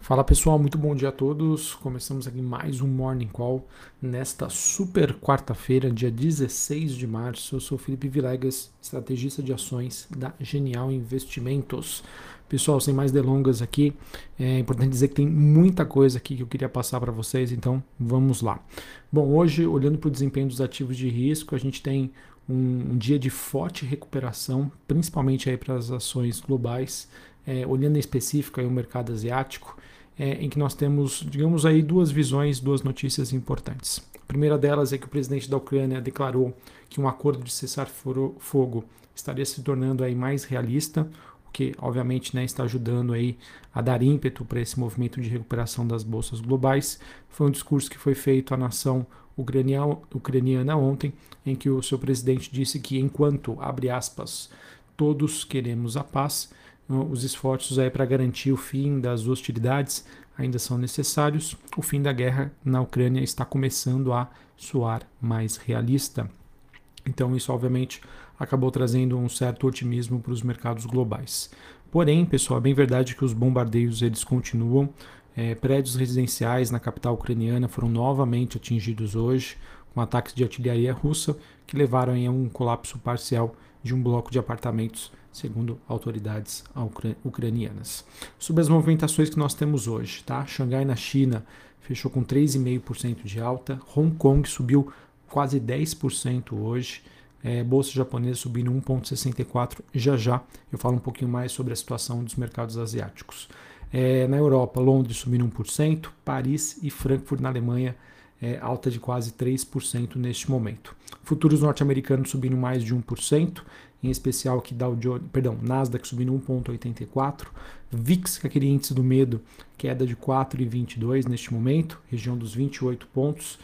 Fala pessoal, muito bom dia a todos. Começamos aqui mais um Morning Call nesta super quarta-feira, dia 16 de março. Eu sou Felipe Vilegas, estrategista de ações da Genial Investimentos. Pessoal, sem mais delongas aqui, é importante dizer que tem muita coisa aqui que eu queria passar para vocês, então vamos lá. Bom, hoje, olhando para o desempenho dos ativos de risco, a gente tem um, um dia de forte recuperação, principalmente aí para as ações globais. É, olhando em específico aí o mercado asiático, é, em que nós temos, digamos aí, duas visões, duas notícias importantes. A primeira delas é que o presidente da Ucrânia declarou que um acordo de cessar fogo estaria se tornando aí mais realista, o que obviamente né, está ajudando aí a dar ímpeto para esse movimento de recuperação das bolsas globais. Foi um discurso que foi feito à nação ucraniana ontem, em que o seu presidente disse que enquanto, abre aspas, todos queremos a paz, os esforços aí para garantir o fim das hostilidades ainda são necessários. O fim da guerra na Ucrânia está começando a soar mais realista. Então, isso obviamente acabou trazendo um certo otimismo para os mercados globais. Porém, pessoal, é bem verdade que os bombardeios eles continuam. É, prédios residenciais na capital ucraniana foram novamente atingidos hoje com ataques de artilharia russa que levaram a um colapso parcial de um bloco de apartamentos segundo autoridades ucranianas. Sobre as movimentações que nós temos hoje, tá? Xangai na China fechou com 3,5% de alta, Hong Kong subiu quase 10% hoje, é, bolsa japonesa subindo 1,64%. Já já eu falo um pouquinho mais sobre a situação dos mercados asiáticos. É, na Europa, Londres subindo 1%, Paris e Frankfurt na Alemanha é, alta de quase 3% neste momento. Futuros norte-americanos subindo mais de 1%, em especial que Dow Jones, perdão, Nasdaq subindo 1,84%, VIX, que é aquele índice do medo, queda de 4,22 neste momento, região dos 28 pontos.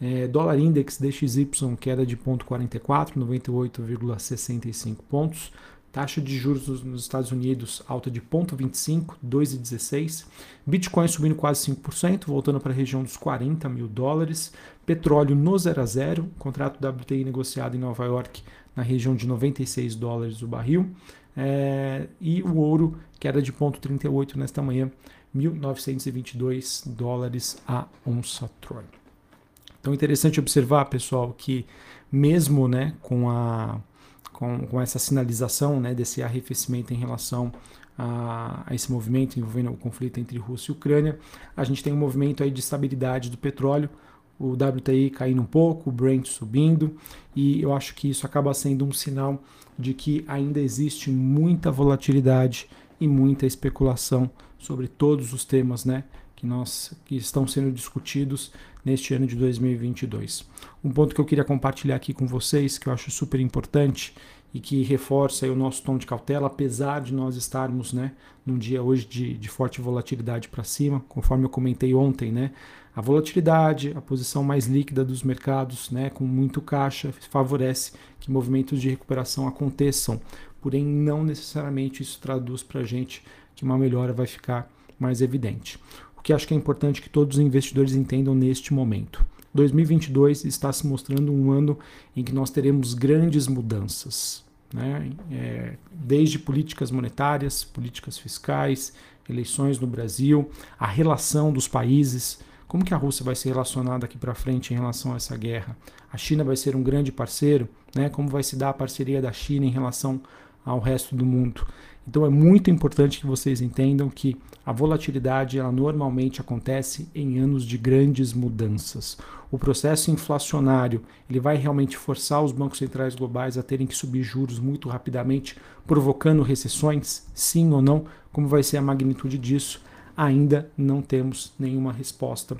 É, dólar Index DXY, queda de 0,44, 98,65 pontos. Taxa de juros nos Estados Unidos alta de 0,25, 2,16. Bitcoin subindo quase 5%, voltando para a região dos 40 mil dólares. Petróleo no 0 a 0, contrato WTI negociado em Nova York na região de 96 dólares o barril. É, e o ouro, queda de 0,38 nesta manhã, 1.922 dólares a onça Troy. Então, interessante observar, pessoal, que mesmo né, com a com, com essa sinalização né, desse arrefecimento em relação a, a, esse movimento envolvendo o conflito entre Rússia e Ucrânia. A gente tem um movimento aí de estabilidade do petróleo, o WTI caindo um pouco, o Brent subindo, e eu acho que isso acaba sendo um sinal de que ainda existe muita volatilidade e muita especulação sobre todos os temas né, que, nós, que estão sendo discutidos neste ano de 2022. Um ponto que eu queria compartilhar aqui com vocês, que eu acho super importante e que reforça o nosso tom de cautela, apesar de nós estarmos né, num dia hoje de, de forte volatilidade para cima, conforme eu comentei ontem, né, a volatilidade, a posição mais líquida dos mercados, né, com muito caixa, favorece que movimentos de recuperação aconteçam, porém não necessariamente isso traduz para a gente que uma melhora vai ficar mais evidente. O que acho que é importante que todos os investidores entendam neste momento. 2022 está se mostrando um ano em que nós teremos grandes mudanças, né? É, desde políticas monetárias, políticas fiscais, eleições no Brasil, a relação dos países, como que a Rússia vai se relacionar daqui para frente em relação a essa guerra? A China vai ser um grande parceiro, né? Como vai se dar a parceria da China em relação ao resto do mundo? Então é muito importante que vocês entendam que a volatilidade ela normalmente acontece em anos de grandes mudanças. O processo inflacionário ele vai realmente forçar os bancos centrais globais a terem que subir juros muito rapidamente, provocando recessões? Sim ou não? Como vai ser a magnitude disso? Ainda não temos nenhuma resposta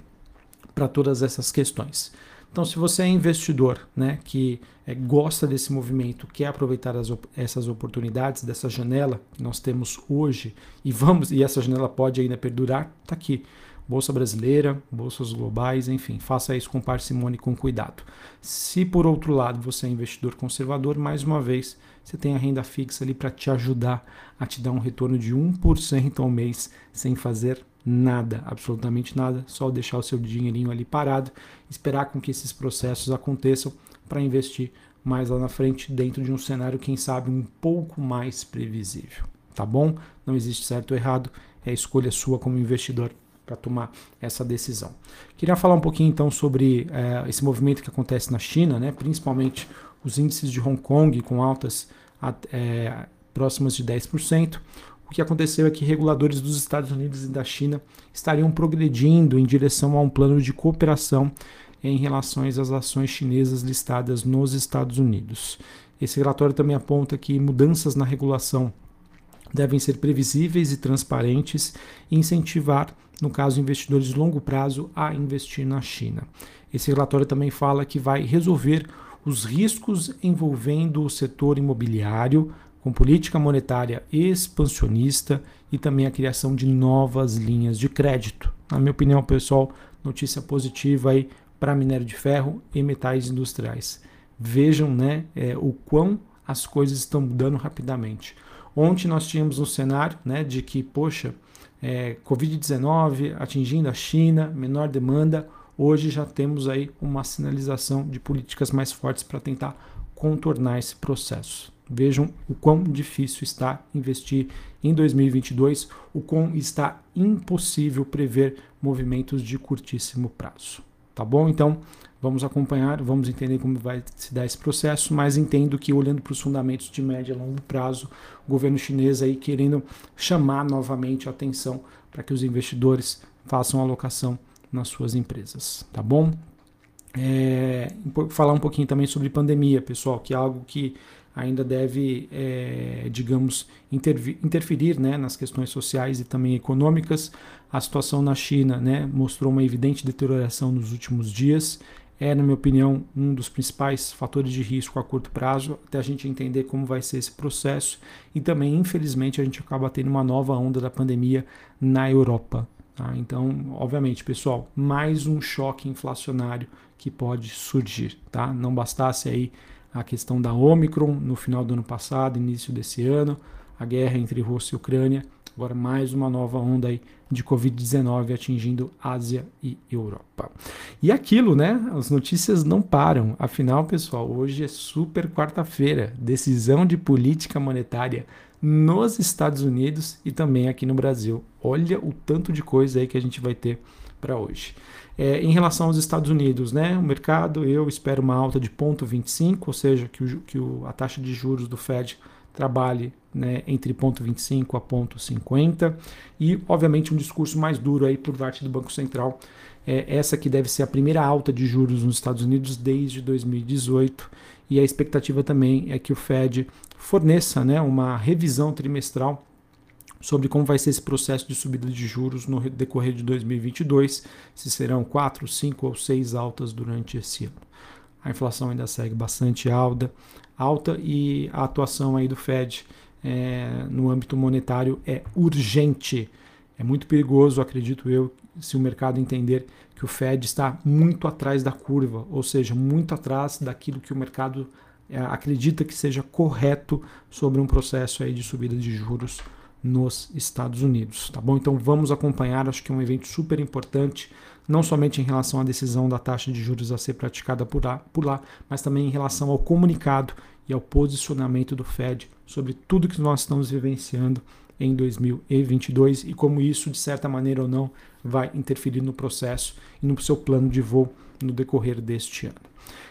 para todas essas questões. Então, se você é investidor né, que é, gosta desse movimento, quer aproveitar as, essas oportunidades dessa janela que nós temos hoje e vamos e essa janela pode ainda perdurar, está aqui. Bolsa brasileira, bolsas globais, enfim, faça isso com parcimônia e com cuidado. Se por outro lado você é investidor conservador, mais uma vez, você tem a renda fixa ali para te ajudar a te dar um retorno de 1% ao mês sem fazer nada, absolutamente nada, só deixar o seu dinheirinho ali parado, esperar com que esses processos aconteçam para investir mais lá na frente dentro de um cenário, quem sabe, um pouco mais previsível. Tá bom? Não existe certo ou errado, é escolha sua como investidor para tomar essa decisão. Queria falar um pouquinho então sobre é, esse movimento que acontece na China, né, principalmente os índices de Hong Kong com altas é, próximas de 10%. O que aconteceu é que reguladores dos Estados Unidos e da China estariam progredindo em direção a um plano de cooperação em relação às ações chinesas listadas nos Estados Unidos. Esse relatório também aponta que mudanças na regulação devem ser previsíveis e transparentes e incentivar, no caso, investidores de longo prazo a investir na China. Esse relatório também fala que vai resolver os riscos envolvendo o setor imobiliário, com política monetária expansionista e também a criação de novas linhas de crédito. Na minha opinião, pessoal, notícia positiva aí para minério de ferro e metais industriais. Vejam né, é, o quão as coisas estão mudando rapidamente. Ontem nós tínhamos um cenário né, de que, poxa, é, Covid-19 atingindo a China, menor demanda. Hoje já temos aí uma sinalização de políticas mais fortes para tentar contornar esse processo. Vejam o quão difícil está investir em 2022, o quão está impossível prever movimentos de curtíssimo prazo. Tá bom? Então, vamos acompanhar, vamos entender como vai se dar esse processo, mas entendo que olhando para os fundamentos de médio e longo prazo, o governo chinês aí querendo chamar novamente a atenção para que os investidores façam alocação nas suas empresas, tá bom? É, falar um pouquinho também sobre pandemia, pessoal, que é algo que ainda deve, é, digamos, interferir né, nas questões sociais e também econômicas. A situação na China né, mostrou uma evidente deterioração nos últimos dias. É, na minha opinião, um dos principais fatores de risco a curto prazo, até a gente entender como vai ser esse processo. E também, infelizmente, a gente acaba tendo uma nova onda da pandemia na Europa. Tá? Então, obviamente, pessoal, mais um choque inflacionário que pode surgir. Tá? Não bastasse aí a questão da Omicron no final do ano passado, início desse ano, a guerra entre Rússia e Ucrânia, agora mais uma nova onda aí de Covid-19 atingindo Ásia e Europa. E aquilo, né? As notícias não param. Afinal, pessoal, hoje é super quarta-feira, decisão de política monetária nos Estados Unidos e também aqui no Brasil. Olha o tanto de coisa aí que a gente vai ter para hoje. É, em relação aos Estados Unidos, né, o mercado, eu espero uma alta de 0,25, ou seja, que, o, que o, a taxa de juros do Fed trabalhe né, entre 0,25 a 0,50 e, obviamente, um discurso mais duro aí por parte do Banco Central. É, essa que deve ser a primeira alta de juros nos Estados Unidos desde 2018 e a expectativa também é que o Fed forneça né, uma revisão trimestral sobre como vai ser esse processo de subida de juros no decorrer de 2022, se serão 4, 5 ou 6 altas durante esse ano. A inflação ainda segue bastante alta, alta e a atuação aí do Fed é, no âmbito monetário é urgente. É muito perigoso, acredito eu, se o mercado entender que o Fed está muito atrás da curva, ou seja, muito atrás daquilo que o mercado é, acredita que seja correto sobre um processo aí de subida de juros nos Estados Unidos, tá bom? Então vamos acompanhar, acho que é um evento super importante, não somente em relação à decisão da taxa de juros a ser praticada por lá, por lá, mas também em relação ao comunicado e ao posicionamento do Fed sobre tudo que nós estamos vivenciando em 2022 e como isso, de certa maneira ou não, vai interferir no processo e no seu plano de voo no decorrer deste ano.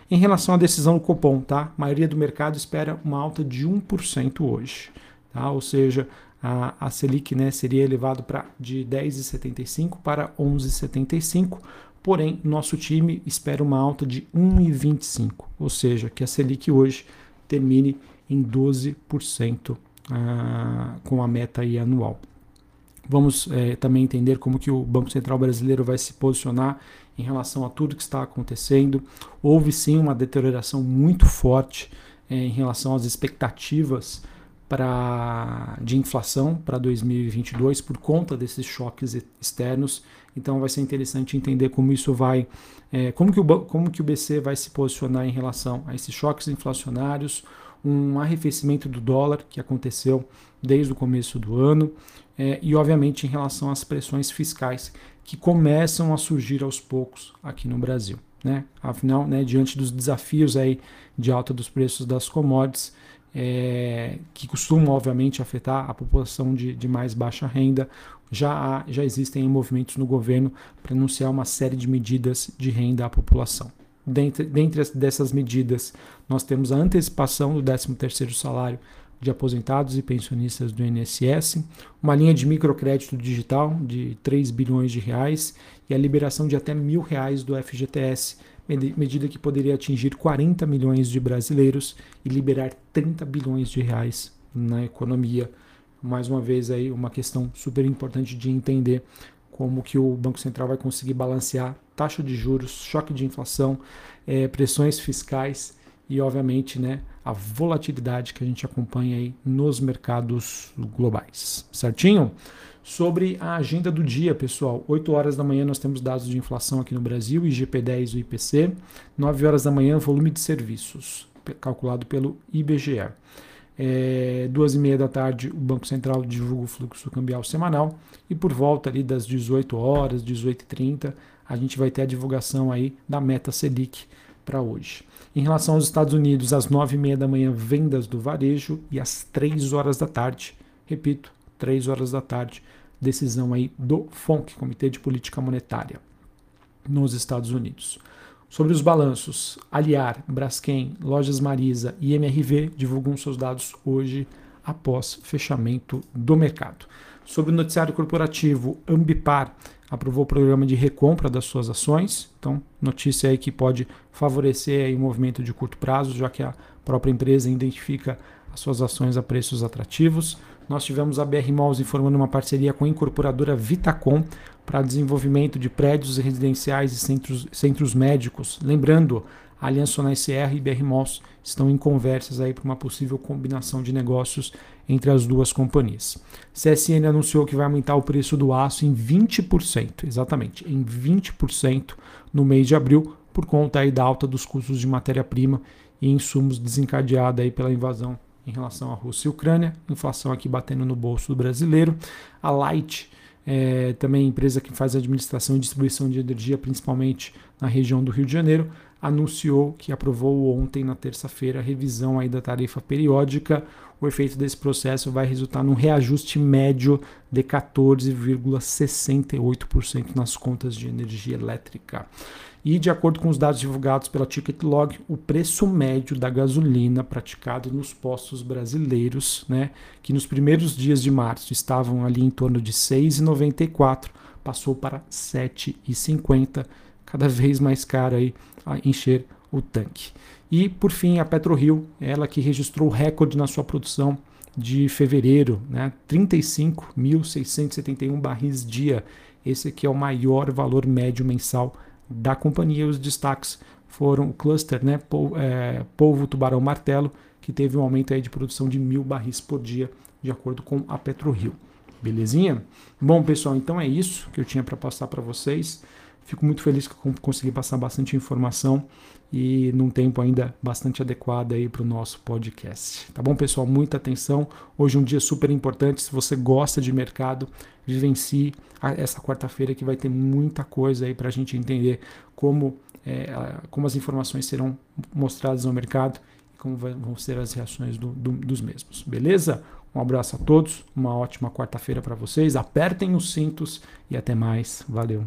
Em relação à decisão do Copom, tá? A maioria do mercado espera uma alta de 1% hoje, tá? Ou seja, a, a Selic né, seria elevado para de 10,75 para 11,75, porém nosso time espera uma alta de 1,25, ou seja, que a Selic hoje termine em 12% ah, com a meta aí anual. Vamos é, também entender como que o Banco Central brasileiro vai se posicionar em relação a tudo que está acontecendo. Houve sim uma deterioração muito forte é, em relação às expectativas pra, de inflação para 2022 por conta desses choques externos. Então vai ser interessante entender como isso vai, é, como, que o, como que o BC vai se posicionar em relação a esses choques inflacionários, um arrefecimento do dólar que aconteceu desde o começo do ano é, e obviamente em relação às pressões fiscais que começam a surgir aos poucos aqui no Brasil. Né? Afinal, né, diante dos desafios aí de alta dos preços das commodities, é, que costumam, obviamente, afetar a população de, de mais baixa renda. Já, há, já existem movimentos no governo para anunciar uma série de medidas de renda à população. Dentre, dentre dessas medidas, nós temos a antecipação do 13º salário de aposentados e pensionistas do INSS, uma linha de microcrédito digital de 3 bilhões de reais e a liberação de até mil reais do FGTS, medida que poderia atingir 40 milhões de brasileiros e liberar 30 bilhões de reais na economia. Mais uma vez aí uma questão super importante de entender como que o Banco Central vai conseguir balancear taxa de juros, choque de inflação, é, pressões fiscais e, obviamente, né, a volatilidade que a gente acompanha aí nos mercados globais. Certinho? Sobre a agenda do dia, pessoal. 8 horas da manhã nós temos dados de inflação aqui no Brasil, IGP-10 e IPC. 9 horas da manhã, volume de serviços, calculado pelo IBGE. É, duas e meia da tarde, o Banco Central divulga o fluxo cambial semanal e por volta ali das 18 horas, 18h30, a gente vai ter a divulgação aí da meta Selic para hoje. Em relação aos Estados Unidos, às 9h30 da manhã, vendas do varejo e às 3 horas da tarde, repito, 3 horas da tarde, decisão aí do FONC, Comitê de Política Monetária, nos Estados Unidos. Sobre os balanços, Aliar, Braskem, Lojas Marisa e MRV divulgam seus dados hoje após fechamento do mercado. Sobre o noticiário corporativo, Ambipar aprovou o programa de recompra das suas ações. Então, notícia aí que pode favorecer o movimento de curto prazo, já que a própria empresa identifica as suas ações a preços atrativos. Nós tivemos a BR Malls informando uma parceria com a incorporadora Vitacom para desenvolvimento de prédios residenciais e centros, centros médicos. Lembrando, Aliança Sonai CR e BR Malls estão em conversas aí para uma possível combinação de negócios entre as duas companhias. CSN anunciou que vai aumentar o preço do aço em 20%, exatamente, em 20% no mês de abril, por conta aí da alta dos custos de matéria-prima e insumos desencadeada aí pela invasão em relação à Rússia e Ucrânia, inflação aqui batendo no bolso do brasileiro. A Light, é, também empresa que faz administração e distribuição de energia, principalmente na região do Rio de Janeiro, anunciou que aprovou ontem, na terça-feira, a revisão aí da tarifa periódica. O efeito desse processo vai resultar num reajuste médio de 14,68% nas contas de energia elétrica. E, de acordo com os dados divulgados pela Ticketlog, o preço médio da gasolina praticado nos postos brasileiros, né, que nos primeiros dias de março estavam ali em torno de R$ 6,94, passou para R$ 7,50, cada vez mais caro aí encher o tanque. E, por fim, a PetroRio, ela que registrou recorde na sua produção de fevereiro, né, 35.671 barris dia. Esse aqui é o maior valor médio mensal da companhia. Os destaques foram o cluster, né, é, polvo, tubarão, martelo, que teve um aumento aí de produção de mil barris por dia, de acordo com a PetroRio. Belezinha? Bom, pessoal, então é isso que eu tinha para passar para vocês. Fico muito feliz que eu consegui passar bastante informação e num tempo ainda bastante adequado aí para o nosso podcast. Tá bom, pessoal? Muita atenção. Hoje é um dia super importante. Se você gosta de mercado, vivencie essa quarta-feira que vai ter muita coisa aí para a gente entender como, é, como as informações serão mostradas ao mercado e como vão ser as reações do, do, dos mesmos. Beleza? Um abraço a todos, uma ótima quarta-feira para vocês. Apertem os cintos e até mais. Valeu.